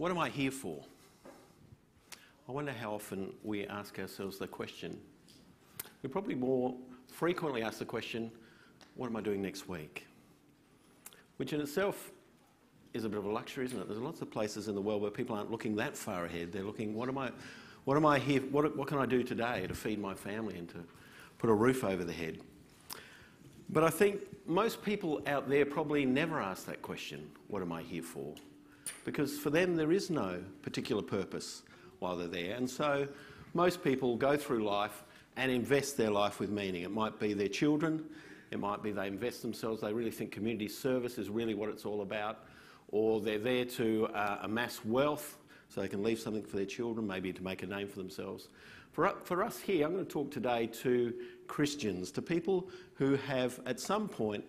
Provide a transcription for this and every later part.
What am I here for? I wonder how often we ask ourselves the question. We probably more frequently ask the question, What am I doing next week? Which in itself is a bit of a luxury, isn't it? There's lots of places in the world where people aren't looking that far ahead. They're looking, What am I, what am I here, what, what can I do today to feed my family and to put a roof over the head? But I think most people out there probably never ask that question, What am I here for? Because for them, there is no particular purpose while they're there. And so most people go through life and invest their life with meaning. It might be their children, it might be they invest themselves, they really think community service is really what it's all about, or they're there to uh, amass wealth so they can leave something for their children, maybe to make a name for themselves. For, for us here, I'm going to talk today to Christians, to people who have at some point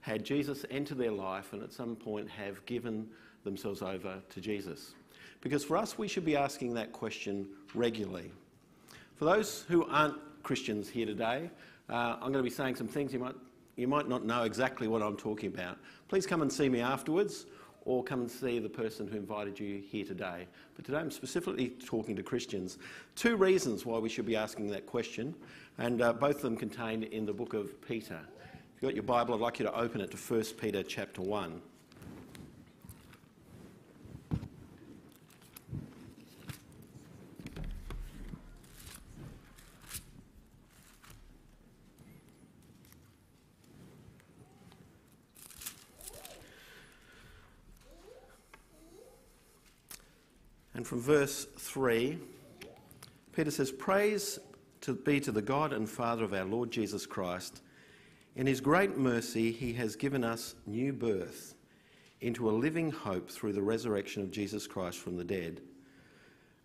had Jesus enter their life and at some point have given themselves over to Jesus. Because for us, we should be asking that question regularly. For those who aren't Christians here today, uh, I'm going to be saying some things you might, you might not know exactly what I'm talking about. Please come and see me afterwards or come and see the person who invited you here today. But today I'm specifically talking to Christians. Two reasons why we should be asking that question, and uh, both of them contained in the book of Peter. If you've got your Bible, I'd like you to open it to 1 Peter chapter 1. From verse 3, Peter says, Praise to be to the God and Father of our Lord Jesus Christ. In his great mercy, he has given us new birth into a living hope through the resurrection of Jesus Christ from the dead,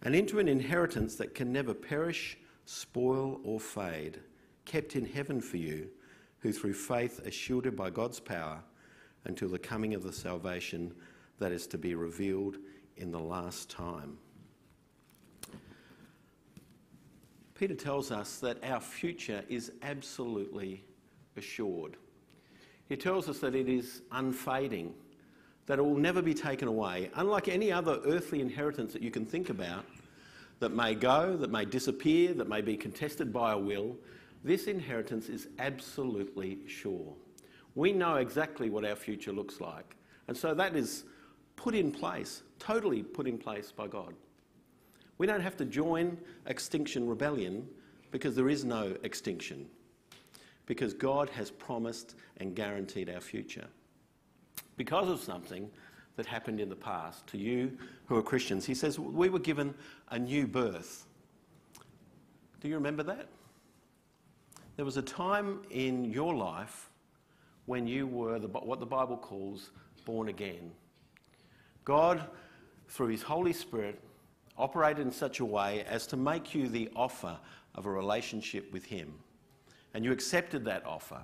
and into an inheritance that can never perish, spoil, or fade, kept in heaven for you, who through faith are shielded by God's power until the coming of the salvation that is to be revealed in the last time. Peter tells us that our future is absolutely assured. He tells us that it is unfading, that it will never be taken away. Unlike any other earthly inheritance that you can think about, that may go, that may disappear, that may be contested by a will, this inheritance is absolutely sure. We know exactly what our future looks like. And so that is put in place, totally put in place by God. We don't have to join Extinction Rebellion because there is no extinction, because God has promised and guaranteed our future. Because of something that happened in the past to you who are Christians, He says we were given a new birth. Do you remember that? There was a time in your life when you were the, what the Bible calls born again. God, through His Holy Spirit, operated in such a way as to make you the offer of a relationship with Him. And you accepted that offer,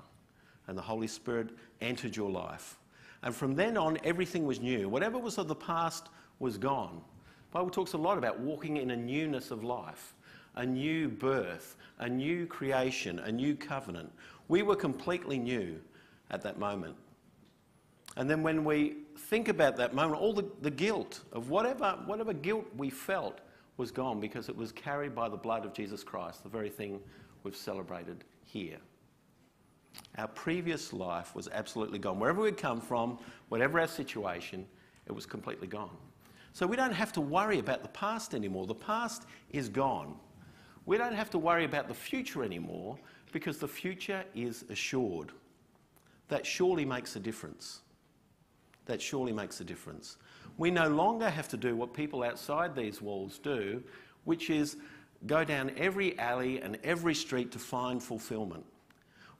and the Holy Spirit entered your life. And from then on, everything was new. Whatever was of the past was gone. The Bible talks a lot about walking in a newness of life, a new birth, a new creation, a new covenant. We were completely new at that moment. And then when we think about that moment, all the, the guilt of whatever, whatever guilt we felt was gone because it was carried by the blood of Jesus Christ, the very thing we've celebrated here. Our previous life was absolutely gone. Wherever we'd come from, whatever our situation, it was completely gone. So we don't have to worry about the past anymore. The past is gone. We don't have to worry about the future anymore because the future is assured. That surely makes a difference that surely makes a difference. We no longer have to do what people outside these walls do, which is go down every alley and every street to find fulfillment.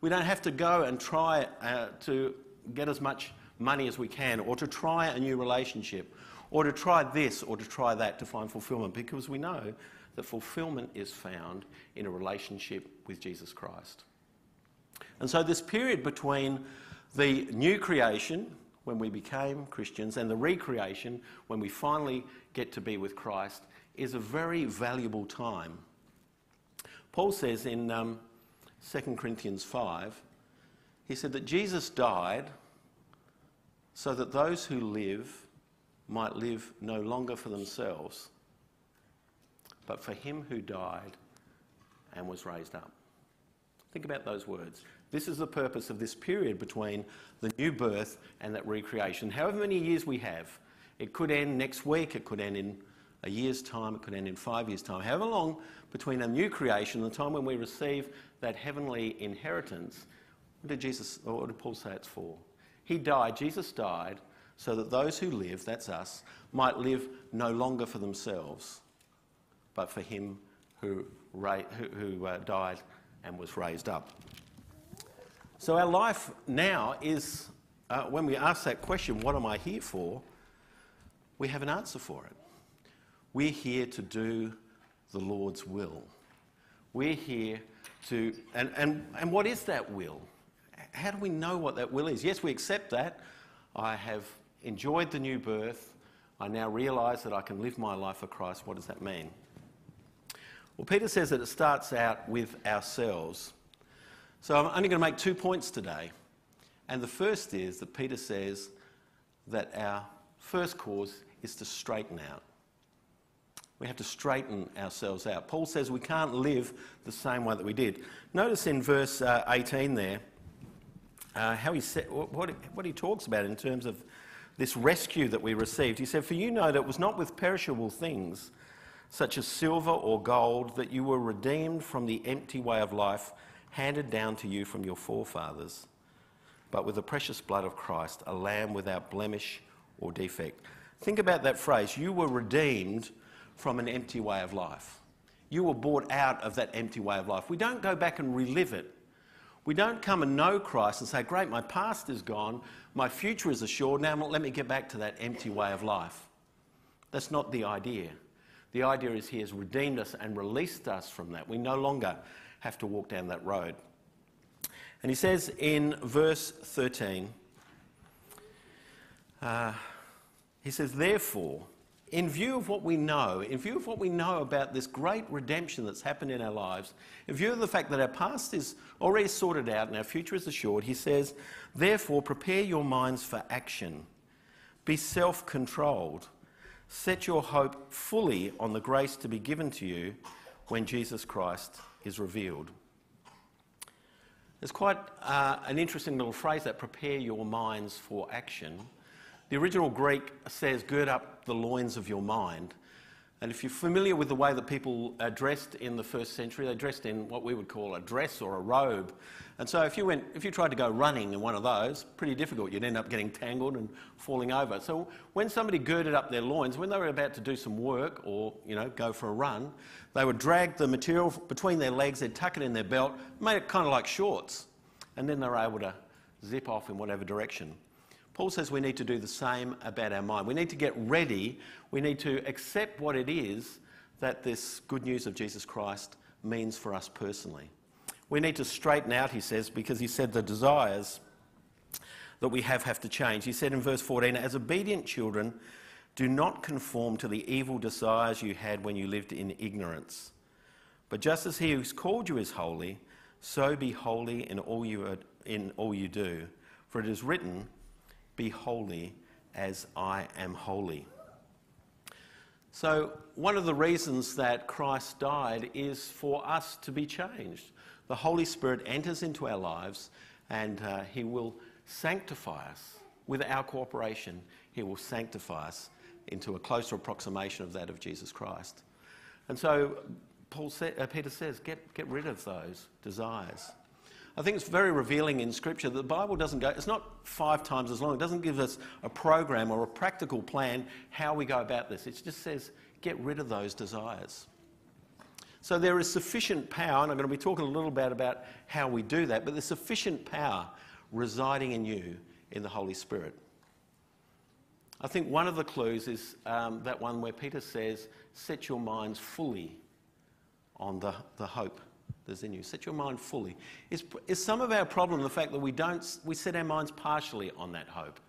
We don't have to go and try uh, to get as much money as we can, or to try a new relationship, or to try this or to try that to find fulfillment, because we know that fulfillment is found in a relationship with Jesus Christ. And so, this period between the new creation, when we became Christians and the recreation when we finally get to be with Christ is a very valuable time. Paul says in um, 2 Corinthians 5, he said that Jesus died so that those who live might live no longer for themselves, but for him who died and was raised up. Think about those words. This is the purpose of this period between the new birth and that recreation. However many years we have, it could end next week, it could end in a year's time, it could end in five years' time. However long between a new creation and the time when we receive that heavenly inheritance, what did Jesus, or what did Paul say it's for? He died, Jesus died, so that those who live, that's us, might live no longer for themselves, but for him who, who, uh, died and was raised up. So our life now is, uh, when we ask that question, what am I here for? We have an answer for it. We're here to do the Lord's will. We're here to, and, and, and what is that will? How do we know what that will is? Yes, we accept that. I have enjoyed the new birth. I now realise that I can live my life for Christ. What does that mean? Well, Peter says that it starts out with ourselves. So I'm only going to make two points today. And the first is that Peter says that our first cause is to straighten out. We have to straighten ourselves out. Paul says we can't live the same way that we did. Notice in verse uh, 18 there uh, how he said, what, what he talks about in terms of this rescue that we received. He said, For you know that it was not with perishable things, such as silver or gold, that you were redeemed from the empty way of life handed down to you from your forefathers, but with the precious blood of Christ, a lamb without blemish or defect. Think about that phrase you were redeemed from an empty way of life. You were bought out of that empty way of life. We don't go back and relive it. We don't come and know Christ and say, Great, my past is gone, my future is assured, now let me get back to that empty way of life. That's not the idea. The idea is He has redeemed us and released us from that. We no longer have to walk down that road. And He says in verse 13, uh, He says, Therefore, in view of what we know, in view of what we know about this great redemption that's happened in our lives, in view of the fact that our past is already sorted out and our future is assured, he says, Therefore, prepare your minds for action. Be self controlled. Set your hope fully on the grace to be given to you when Jesus Christ is revealed. There's quite uh, an interesting little phrase that prepare your minds for action. The original Greek says, gird up the loins of your mind. And if you're familiar with the way that people dressed in the first century, they dressed in what we would call a dress or a robe. And so if you, went, if you tried to go running in one of those, pretty difficult. You'd end up getting tangled and falling over. So when somebody girded up their loins, when they were about to do some work or, you know, go for a run, they would drag the material between their legs, they'd tuck it in their belt, made it kind of like shorts. And then they were able to zip off in whatever direction. Paul says we need to do the same about our mind. We need to get ready. We need to accept what it is that this good news of Jesus Christ means for us personally. We need to straighten out, he says, because he said the desires that we have have to change. He said in verse 14, as obedient children, do not conform to the evil desires you had when you lived in ignorance. But just as he who's called you is holy, so be holy in all you, in all you do. For it is written, be holy as I am holy. So, one of the reasons that Christ died is for us to be changed. The Holy Spirit enters into our lives and uh, He will sanctify us. With our cooperation, He will sanctify us into a closer approximation of that of Jesus Christ. And so, Paul uh, Peter says, get, get rid of those desires. I think it's very revealing in Scripture that the Bible doesn't go, it's not five times as long. It doesn't give us a program or a practical plan how we go about this. It just says, get rid of those desires. So there is sufficient power, and I'm going to be talking a little bit about how we do that, but there's sufficient power residing in you in the Holy Spirit. I think one of the clues is um, that one where Peter says, set your minds fully on the, the hope that's in you. Set your mind fully. Is, is some of our problem the fact that we don't we set our minds partially on that hope?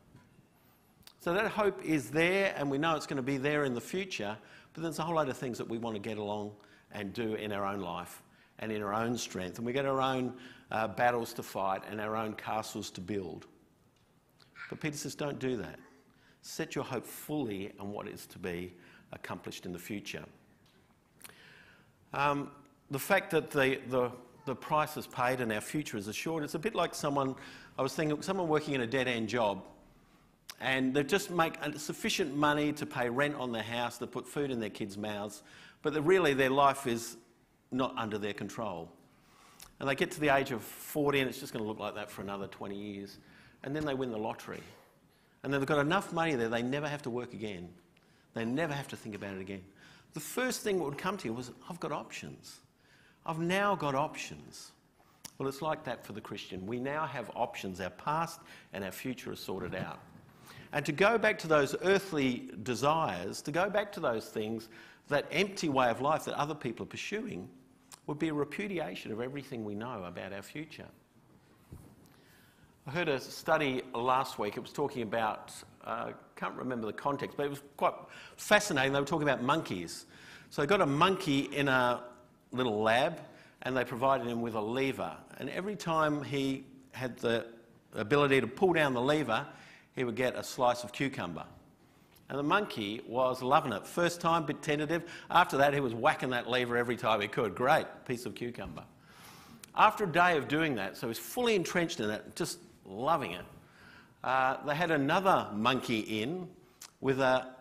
So that hope is there, and we know it's going to be there in the future. But there's a whole lot of things that we want to get along and do in our own life and in our own strength, and we get our own uh, battles to fight and our own castles to build. But Peter says, don't do that. Set your hope fully on what is to be accomplished in the future. Um, the fact that the, the, the price is paid and our future is assured, it's a bit like someone, I was thinking, someone working in a dead end job and they just make sufficient money to pay rent on their house, to put food in their kids' mouths, but really their life is not under their control. And they get to the age of 40 and it's just going to look like that for another 20 years. And then they win the lottery. And then they've got enough money there, they never have to work again. They never have to think about it again. The first thing that would come to you was, I've got options. I've now got options. Well, it's like that for the Christian. We now have options. Our past and our future are sorted out. And to go back to those earthly desires, to go back to those things, that empty way of life that other people are pursuing, would be a repudiation of everything we know about our future. I heard a study last week, it was talking about, I uh, can't remember the context, but it was quite fascinating. They were talking about monkeys. So they got a monkey in a little lab and they provided him with a lever. And every time he had the ability to pull down the lever, he would get a slice of cucumber. And the monkey was loving it. First time, a bit tentative. After that, he was whacking that lever every time he could. Great piece of cucumber. After a day of doing that, so he's fully entrenched in it, just loving it, uh, they had another monkey in with a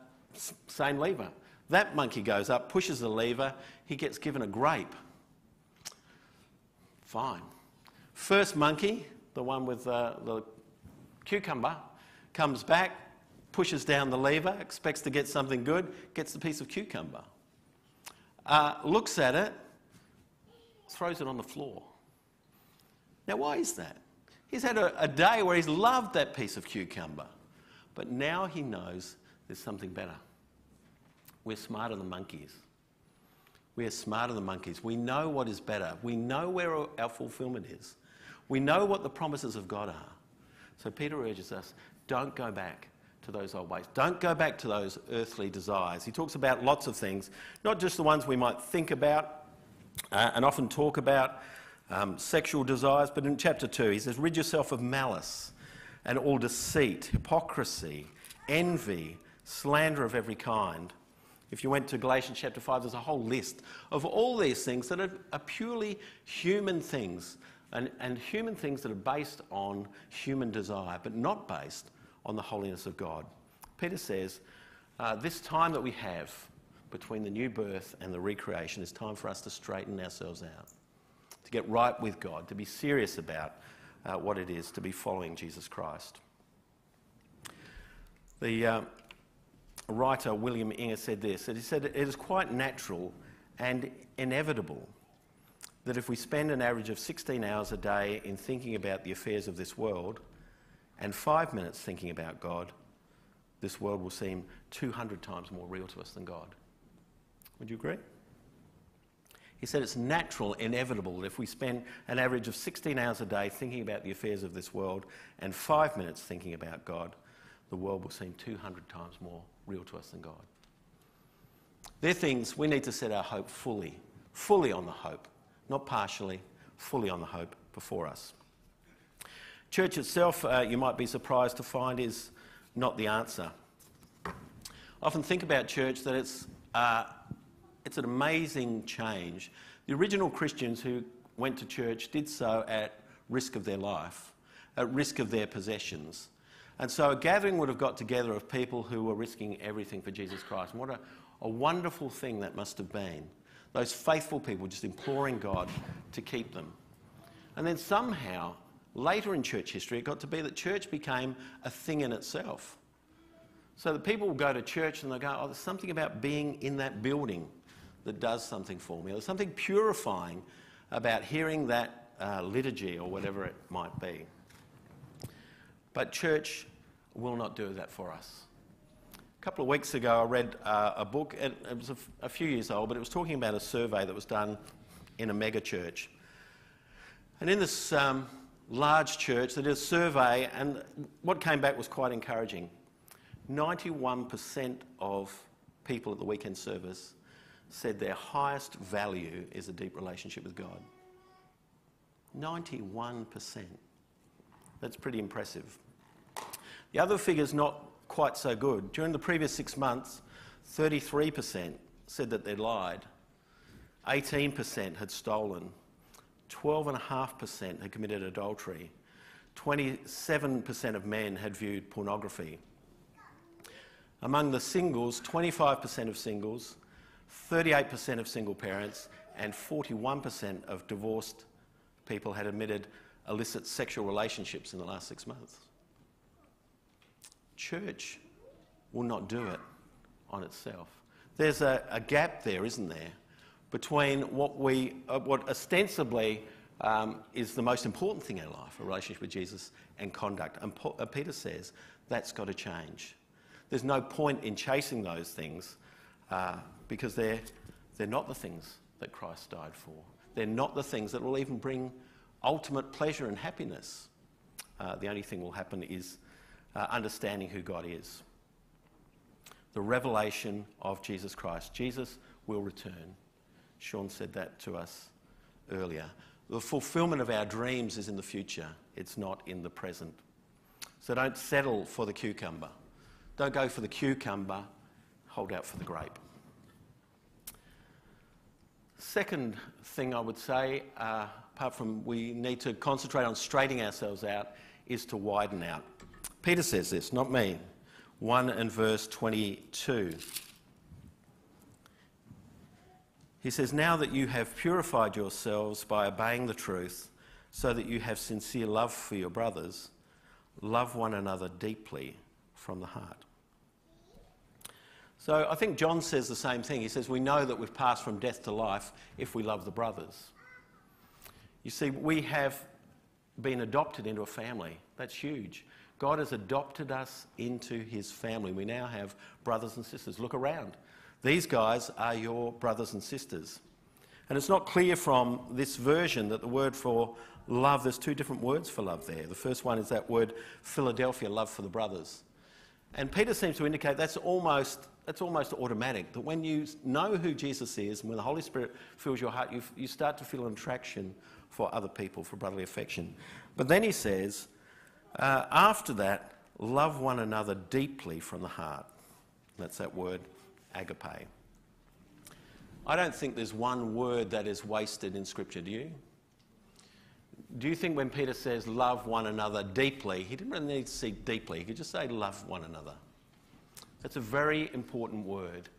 same lever. That monkey goes up, pushes the lever, he gets given a grape. Fine. First monkey, the one with uh, the cucumber, comes back, pushes down the lever, expects to get something good, gets the piece of cucumber. Uh, looks at it, throws it on the floor. Now, why is that? He's had a, a day where he's loved that piece of cucumber, but now he knows there's something better. We're smarter than monkeys. We are smarter than monkeys. We know what is better. We know where our fulfillment is. We know what the promises of God are. So Peter urges us don't go back to those old ways. Don't go back to those earthly desires. He talks about lots of things, not just the ones we might think about uh, and often talk about, um, sexual desires, but in chapter 2 he says, Rid yourself of malice and all deceit, hypocrisy, envy, slander of every kind. If you went to Galatians chapter 5, there's a whole list of all these things that are, are purely human things and, and human things that are based on human desire, but not based on the holiness of God. Peter says, uh, This time that we have between the new birth and the recreation is time for us to straighten ourselves out, to get right with God, to be serious about uh, what it is to be following Jesus Christ. The uh, writer William Inge said this he said, It is quite natural and inevitable that if we spend an average of 16 hours a day in thinking about the affairs of this world, and five minutes thinking about God, this world will seem 200 times more real to us than God. Would you agree? He said it's natural, inevitable, that if we spend an average of 16 hours a day thinking about the affairs of this world and five minutes thinking about God, the world will seem 200 times more real to us than God. They're things we need to set our hope fully, fully on the hope, not partially, fully on the hope before us. Church itself, uh, you might be surprised to find, is not the answer. I often think about church that it's, uh, it's an amazing change. The original Christians who went to church did so at risk of their life, at risk of their possessions. And so a gathering would have got together of people who were risking everything for Jesus Christ. And what a, a wonderful thing that must have been. Those faithful people just imploring God to keep them. And then somehow Later in church history, it got to be that church became a thing in itself. So that people will go to church and they go, oh, there's something about being in that building that does something for me. There's something purifying about hearing that uh, liturgy or whatever it might be. But church will not do that for us. A couple of weeks ago, I read uh, a book, it, it was a, few years old, but it was talking about a survey that was done in a mega church. And in this um, large church they did a survey, and what came back was quite encouraging. 91% of people at the weekend service said their highest value is a deep relationship with God. 91%. That's pretty impressive. The other figure's not quite so good. During the previous six months, 33% said that they'd lied, 18% had stolen, 12.5% had committed adultery, 27% of men had viewed pornography. Among the singles, 25% of singles, 38% of single parents, and 41% of divorced people had admitted illicit sexual relationships in the last six months. Church will not do it on itself. There's a, a gap there, isn't there, between what we, uh, what ostensibly um, is the most important thing in life, a relationship with Jesus, and conduct. And uh, Peter says that's got to change. There's no point in chasing those things uh, because they're, they're not the things that Christ died for. They're not the things that will even bring ultimate pleasure and happiness. Uh, the only thing will happen is uh, understanding who God is. The revelation of Jesus Christ. Jesus will return. Sean said that to us earlier. The fulfillment of our dreams is in the future, it's not in the present. So don't settle for the cucumber. Don't go for the cucumber, hold out for the grape. Second thing I would say, uh, apart from we need to concentrate on straightening ourselves out, is to widen out. Peter says this, not me. 1 and verse 22. He says, Now that you have purified yourselves by obeying the truth, so that you have sincere love for your brothers, love one another deeply from the heart. So I think John says the same thing. He says, We know that we've passed from death to life if we love the brothers. You see, we have been adopted into a family. That's huge. God has adopted us into his family. We now have brothers and sisters. Look around. These guys are your brothers and sisters. And it's not clear from this version that the word for love, there's two different words for love there. The first one is that word Philadelphia, love for the brothers. And Peter seems to indicate that's almost, that's almost automatic, that when you know who Jesus is and when the Holy Spirit fills your heart, you, you start to feel an attraction for other people, for brotherly affection. But then he says, uh, after that, love one another deeply from the heart. That's that word, agape. I don't think there's one word that is wasted in Scripture, do you? Do you think when Peter says love one another deeply, he didn't really need to say deeply, he could just say love one another? That's a very important word,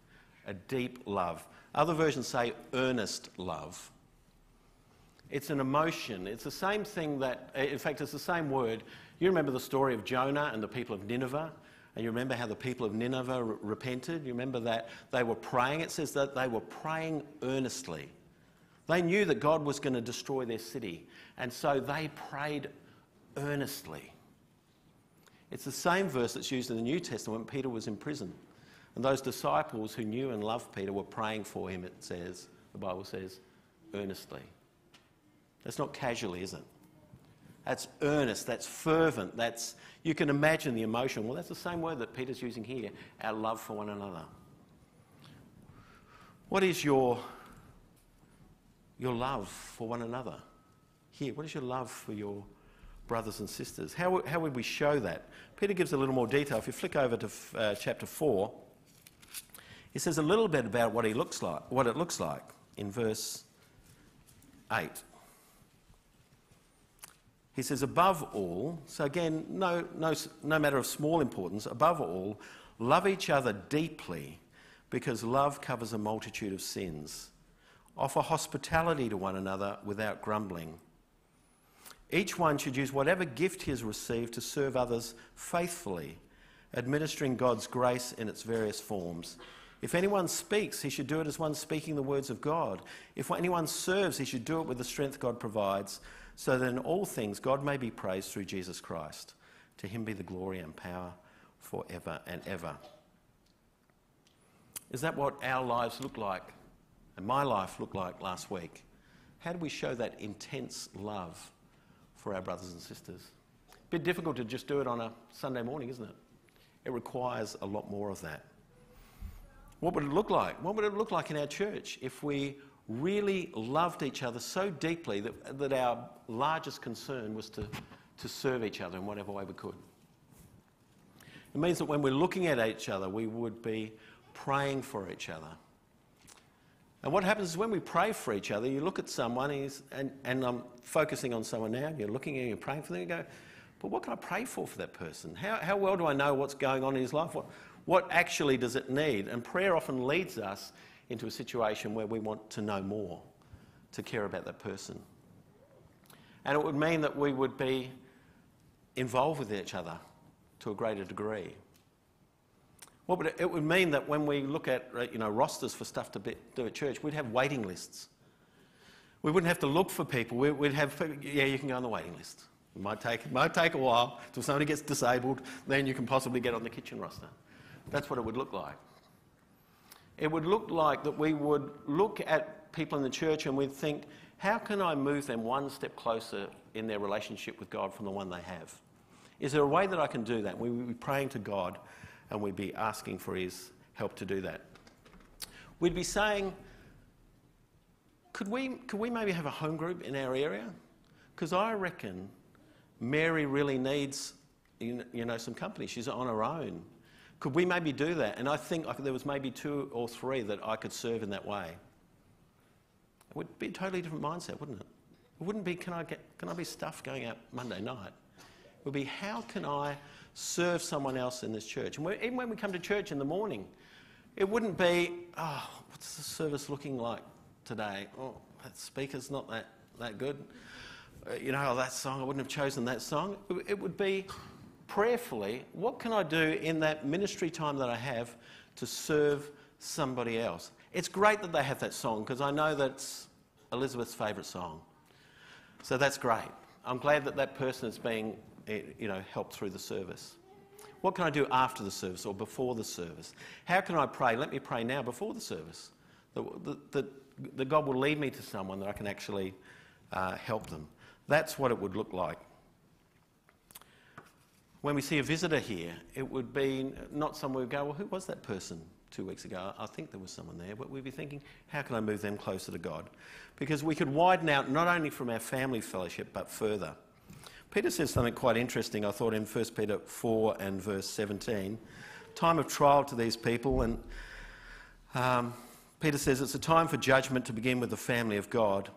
a deep love. Other versions say earnest love. It's an emotion. It's the same thing that, in fact, it's the same word. You remember the story of Jonah and the people of Nineveh? And you remember how the people of Nineveh re- repented? You remember that they were praying? It says that they were praying earnestly. They knew that God was going to destroy their city. And so they prayed earnestly. It's the same verse that's used in the New Testament when Peter was in prison. And those disciples who knew and loved Peter were praying for him, it says, the Bible says, earnestly. That's not casually, is it? That's earnest, that's fervent, that's, you can imagine the emotion. Well, that's the same word that Peter's using here our love for one another. What is your, your love for one another? Here, what is your love for your brothers and sisters? How, how would we show that? Peter gives a little more detail. If you flick over to uh, chapter 4, he says a little bit about what he looks like, what it looks like in verse 8. He says, above all, so again, no, no, no matter of small importance, above all, love each other deeply because love covers a multitude of sins. Offer hospitality to one another without grumbling. Each one should use whatever gift he has received to serve others faithfully, administering God's grace in its various forms. If anyone speaks, he should do it as one speaking the words of God. If anyone serves, he should do it with the strength God provides so that in all things God may be praised through Jesus Christ. To him be the glory and power forever and ever. Is that what our lives look like and my life looked like last week? How do we show that intense love for our brothers and sisters? A bit difficult to just do it on a Sunday morning, isn't it? It requires a lot more of that. What would it look like? What would it look like in our church if we really loved each other so deeply that, that our largest concern was to, to serve each other in whatever way we could. It means that when we're looking at each other, we would be praying for each other. And what happens is when we pray for each other, you look at someone, and, and I'm focusing on someone now, you're looking at him, you're praying for them, you go, but what can I pray for for that person? How, how well do I know what's going on in his life? What, what actually does it need? And prayer often leads us into a situation where we want to know more, to care about that person. And it would mean that we would be involved with each other to a greater degree. What would it, it would mean that when we look at uh, you know, rosters for stuff to be, do at church, we'd have waiting lists. We wouldn't have to look for people. We, would have, uh, yeah, you can go on the waiting list. It might take, it might take a while until somebody gets disabled, then you can possibly get on the kitchen roster. That's what it would look like. It would look like that we would look at people in the church and we'd think, how can I move them one step closer in their relationship with God from the one they have? Is there a way that I can do that? We would be praying to God and we'd be asking for His help to do that. We'd be saying, could we, could we maybe have a home group in our area? Because I reckon Mary really needs you know, some company. She's on her own. Could we maybe do that? And I think there was maybe two or three that I could serve in that way. It would be a totally different mindset, wouldn't it? It wouldn't be, can I, get, can I be stuffed going out Monday night? It would be, how can I serve someone else in this church? And even when we come to church in the morning, it wouldn't be, oh, what's the service looking like today? Oh, that speaker's not that, that good. Uh, you know, that song, I wouldn't have chosen that song. It would be prayerfully, what can I do in that ministry time that I have to serve somebody else? It's great that they have that song because I know that's Elizabeth's favourite song. So that's great. I'm glad that that person is being you know, helped through the service. What can I do after the service or before the service? How can I pray? Let me pray now before the service. That, that, that God will lead me to someone that I can actually uh, help them. That's what it would look like. When we see a visitor here, it would be not someone we go, well, who was that person two weeks ago? I think there was someone there, but we'd be thinking, how can I move them closer to God? Because we could widen out not only from our family fellowship, but further. Peter says something quite interesting, I thought, in 1 Peter 4 and verse 17. Time of trial to these people, and um, Peter says it's a time for judgment to begin with the family of God.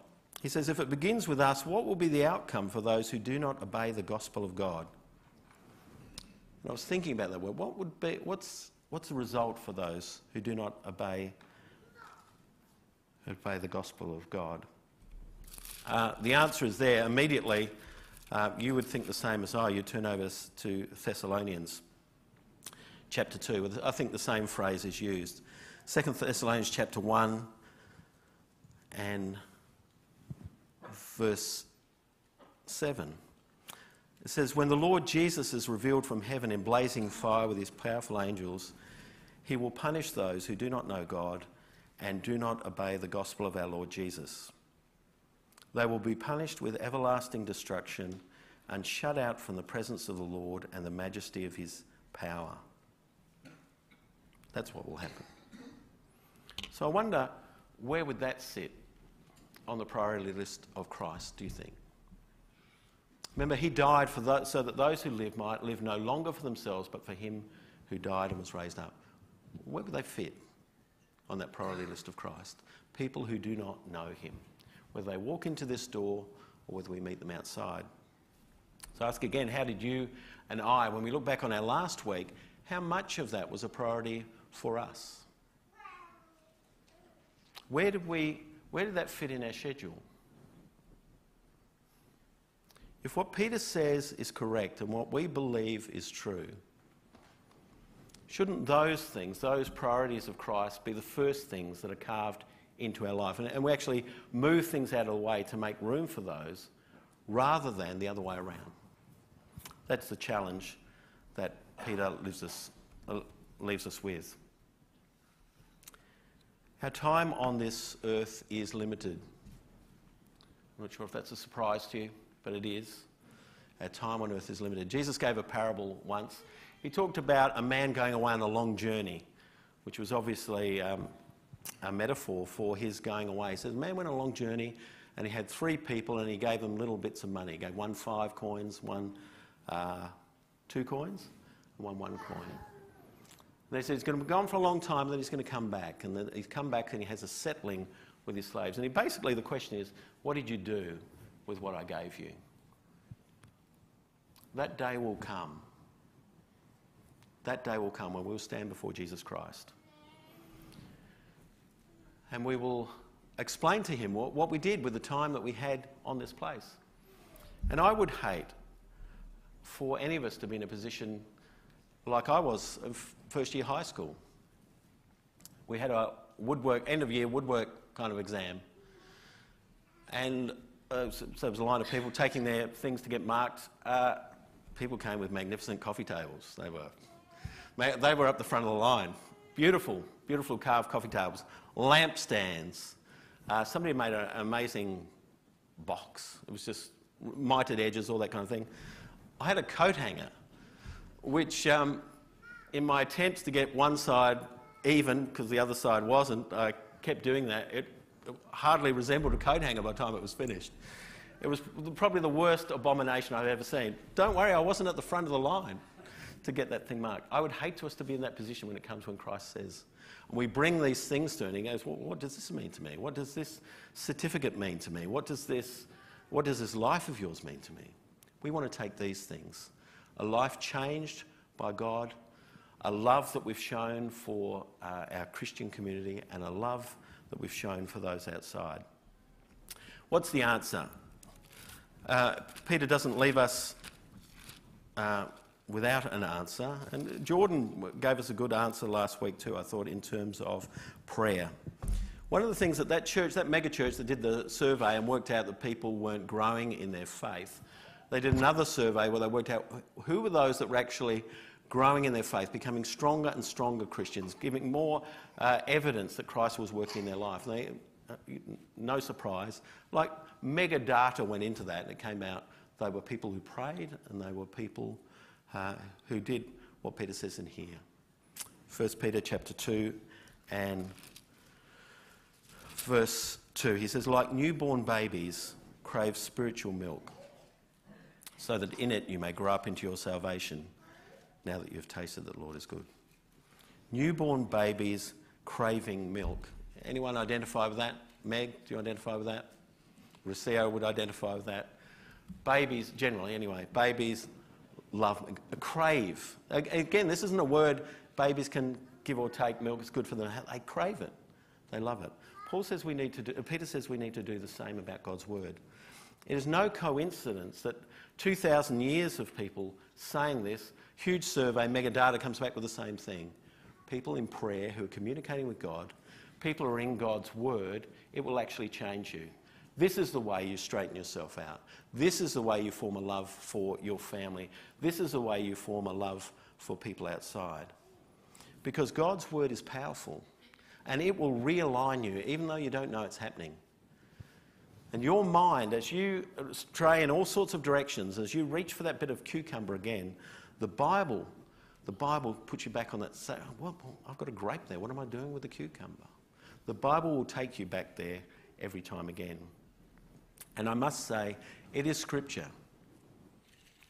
He says, if it begins with us, what will be the outcome for those who do not obey the gospel of God? And I was thinking about that word. What would be, what's, what's the result for those who do not obey, obey the gospel of God? Uh, the answer is there. Immediately, uh, you would think the same as I. You turn over to Thessalonians chapter 2. I think the same phrase is used. Second Thessalonians chapter 1 and verse 7. It says, When the Lord Jesus is revealed from heaven in blazing fire with his powerful angels, he will punish those who do not know God and do not obey the gospel of our Lord Jesus. They will be punished with everlasting destruction and shut out from the presence of the Lord and the majesty of his power. That's what will happen. So I wonder, where would that sit on the priority list of Christ, do you think? Remember, he died for those, so that those who live might live no longer for themselves, but for him who died and was raised up. Where would they fit on that priority list of Christ? People who do not know him, whether they walk into this door or whether we meet them outside. So ask again, how did you and I, when we look back on our last week, how much of that was a priority for us? Where did, we, where did that fit in our schedule? If what Peter says is correct and what we believe is true, shouldn't those things, those priorities of Christ, be the first things that are carved into our life? And, and we actually move things out of the way to make room for those rather than the other way around. That's the challenge that Peter leaves us, uh, leaves us with. Our time on this earth is limited. I'm not sure if that's a surprise to you but it is. Our time on earth is limited. Jesus gave a parable once. He talked about a man going away on a long journey, which was obviously um, a metaphor for his going away. He says, a man went on a long journey and he had three people and he gave them little bits of money. He gave one five coins, one uh, two coins, and won one coin. And they said he's going to be gone for a long time, and then he's going to come back. And then he's come back and he has a settling with his slaves. And he, basically, the question is, what did you do with what I gave you? That day will come. That day will come when we'll stand before Jesus Christ. And we will explain to him what, what we did with the time that we had on this place. And I would hate for any of us to be in a position like I was of first year high school. We had a woodwork, end of year woodwork kind of exam. And uh, so there was a line of people taking their things to get marked. Uh, people came with magnificent coffee tables. They were, they were up the front of the line. Beautiful, beautiful carved coffee tables. Lampstands. Uh, somebody made an amazing box. It was just mitered edges, all that kind of thing. I had a coat hanger, which um, in my attempts to get one side even, because the other side wasn't, I kept doing that. It hardly resembled a coat hanger by the time it was finished. It was probably the worst abomination I've ever seen. Don't worry, I wasn't at the front of the line to get that thing marked. I would hate to us to be in that position when it comes when Christ says, we bring these things to him and he goes, well, what does this mean to me? What does this certificate mean to me? What does this, what does this life of yours mean to me? We want to take these things. A life changed by God, a love that we've shown for uh, our Christian community, and a love that we've shown for those outside. What's the answer? Uh, Peter doesn't leave us uh, without an answer. And Jordan gave us a good answer last week, too, I thought, in terms of prayer. One of the things that that church, that mega church that did the survey and worked out that people weren't growing in their faith, they did another survey where they worked out who were those that were actually growing in their faith, becoming stronger and stronger Christians, giving more uh, evidence that Christ was working in their life. They, uh, no surprise, like mega data went into that and it came out they were people who prayed and they were people uh, who did what Peter says in here. 1 Peter chapter 2 and verse 2. He says, like newborn babies crave spiritual milk, so that in it you may grow up into your salvation, now that you've tasted that the Lord is good. Newborn babies craving milk. Anyone identify with that? Meg, do you identify with that? Rocio would identify with that. Babies, generally anyway, babies love, crave. Again, this isn't a word babies can give or take milk, it's good for them. They crave it, they love it. Paul says we need to do, Peter says we need to do the same about God's word. It is no coincidence that 2,000 years of people saying this, huge survey, mega data comes back with the same thing. People in prayer who are communicating with God, people who are in God's word, it will actually change you. This is the way you straighten yourself out. This is the way you form a love for your family. This is the way you form a love for people outside. Because God's word is powerful and it will realign you even though you don't know it's happening. And your mind, as you stray in all sorts of directions, as you reach for that bit of cucumber again, the Bible, the Bible puts you back on that. Say, oh, well, I've got a grape there. What am I doing with the cucumber? The Bible will take you back there every time again. And I must say, it is scripture.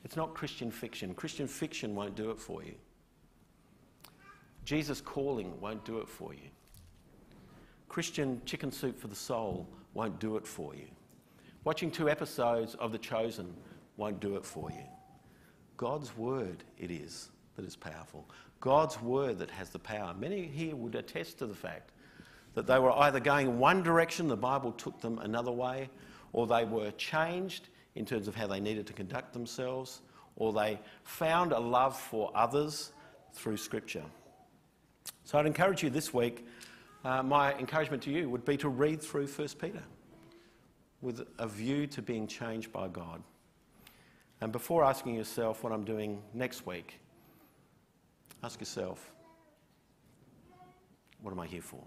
It's not Christian fiction. Christian fiction won't do it for you. Jesus calling won't do it for you. Christian chicken soup for the soul won't do it for you. Watching two episodes of The Chosen won't do it for you. God's word it is that is powerful. God's word that has the power. Many here would attest to the fact that they were either going one direction, the Bible took them another way, or they were changed in terms of how they needed to conduct themselves, or they found a love for others through Scripture. So I'd encourage you this week, uh, my encouragement to you would be to read through 1 Peter with a view to being changed by God. And before asking yourself what I'm doing next week, ask yourself, what am I here for?